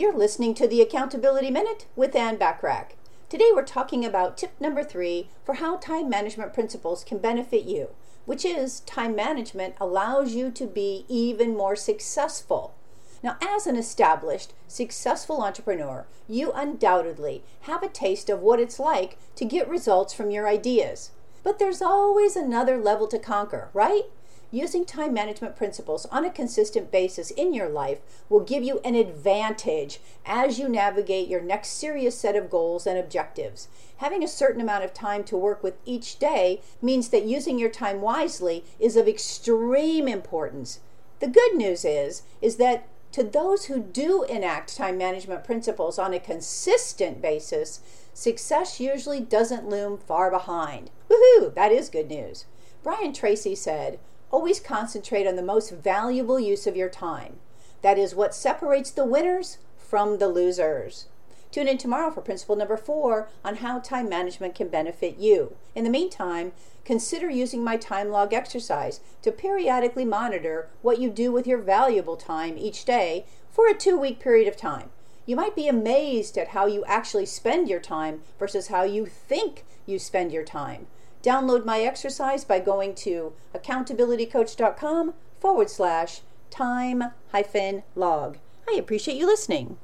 You're listening to the Accountability Minute with Ann Bachrach. Today we're talking about tip number three for how time management principles can benefit you, which is time management allows you to be even more successful. Now, as an established, successful entrepreneur, you undoubtedly have a taste of what it's like to get results from your ideas. But there's always another level to conquer, right? Using time management principles on a consistent basis in your life will give you an advantage as you navigate your next serious set of goals and objectives. Having a certain amount of time to work with each day means that using your time wisely is of extreme importance. The good news is is that to those who do enact time management principles on a consistent basis, success usually doesn't loom far behind. Woohoo, that is good news. Brian Tracy said, Always concentrate on the most valuable use of your time. That is what separates the winners from the losers. Tune in tomorrow for principle number four on how time management can benefit you. In the meantime, consider using my time log exercise to periodically monitor what you do with your valuable time each day for a two week period of time. You might be amazed at how you actually spend your time versus how you think you spend your time. Download my exercise by going to accountabilitycoach.com forward slash time hyphen log. I appreciate you listening.